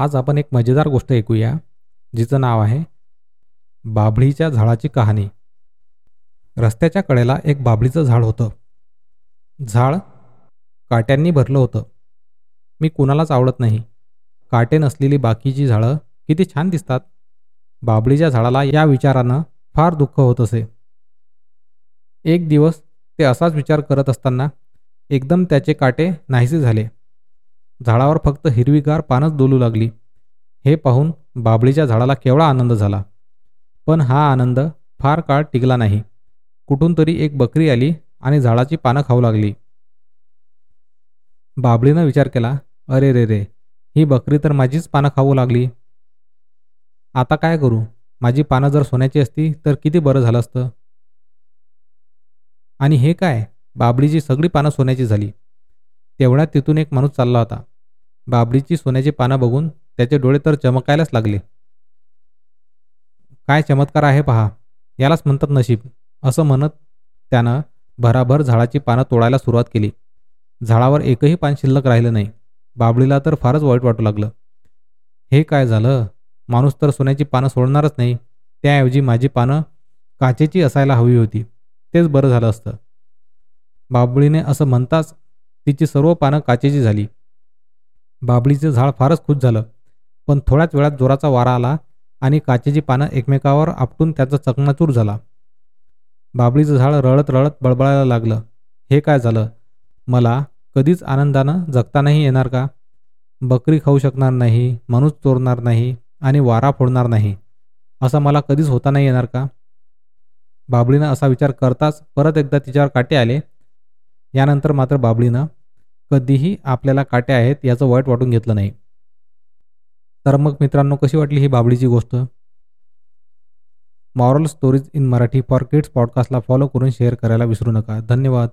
आज आपण एक मजेदार गोष्ट ऐकूया जिचं नाव आहे बाभळीच्या झाडाची कहाणी. रस्त्याच्या कडेला एक बाभळीचं झाड होतं. झाड काट्यांनी भरलं होतं. मी कुणालाच आवडत नाही. काटे नसलेली बाकीची झाडं किती छान दिसतात. बाभळीच्या झाडाला या विचारानं फार दुःख होत असे. एक दिवस ते असाच विचार करत असताना एकदम त्याचे काटे नाहीसे झाले. झाडावर फक्त हिरवीगार पानच डोलू लागली. हे पाहून बाबळीच्या झाडाला केवढा आनंद झाला. पण हा आनंद फार काळ टिकला नाही. कुठून तरी एक बकरी आली आणि झाडाची पानं खाऊ लागली. बाबळीनं विचार केला अरे रे रे ही बकरी तर माझीच पानं खाऊ लागली. आता काय करू? माझी पानं जर सोन्याची असती तर किती बरं झालं असतं? आणि हे काय? बाबळीची सगळी पानं सोन्याची झाली. तेवढ्यात तिथून एक माणूस चालला होता. बाबळीची सोन्याची पानं बघून त्याचे डोळे तर चमकायलाच लागले. काय चमत्कार आहे पहा यालाच म्हणतात नशीब असं म्हणत त्यानं भराभर झाडाची पानं तोडायला सुरुवात केली. झाडावर एकही पान शिल्लक राहिलं नाही. बाबळीला तर फारच वाईट वाटू लागलं. हे काय झालं? माणूस तर सोन्याची पानं सोडणारच नाही. त्याऐवजी माझी पानं काचेची असायला हवी होती. तेच बरं झालं असतं. बाबळीने असं म्हणताच तिची सर्व पानं काचेची झाली. बाबळीचं झाड फारच खुश झालं. पण थोड्याच वेळात जोराचा वारा आला आणि काचेची पानं एकमेकावर आपटून त्याचा चकनाचूर झाला. बाबळीचं झाड रळत रळत बळबळायला लागलं. हे काय झालं? मला कधीच आनंदानं जगता नाही येणार का? बकरी खाऊ शकणार नाही माणूस चोरणार नाही आणि वारा फोडणार नाही. असं मला कधीच होता नाही येणार का? बाबळीनं असा विचार करताच परत एकदा तिच्यावर काटे आले. यानंतर मात्र बाबळीनं कधीही आपल्याला काटे आहेत याचं वाईट वाटून घेतलं नाही. तर मग मित्रांनो कशी वाटली ही बाबडीची गोष्ट? Moral stories in Marathi for kids पॉडकास्टला follow करून शेअर करायला विसरू नका. धन्यवाद.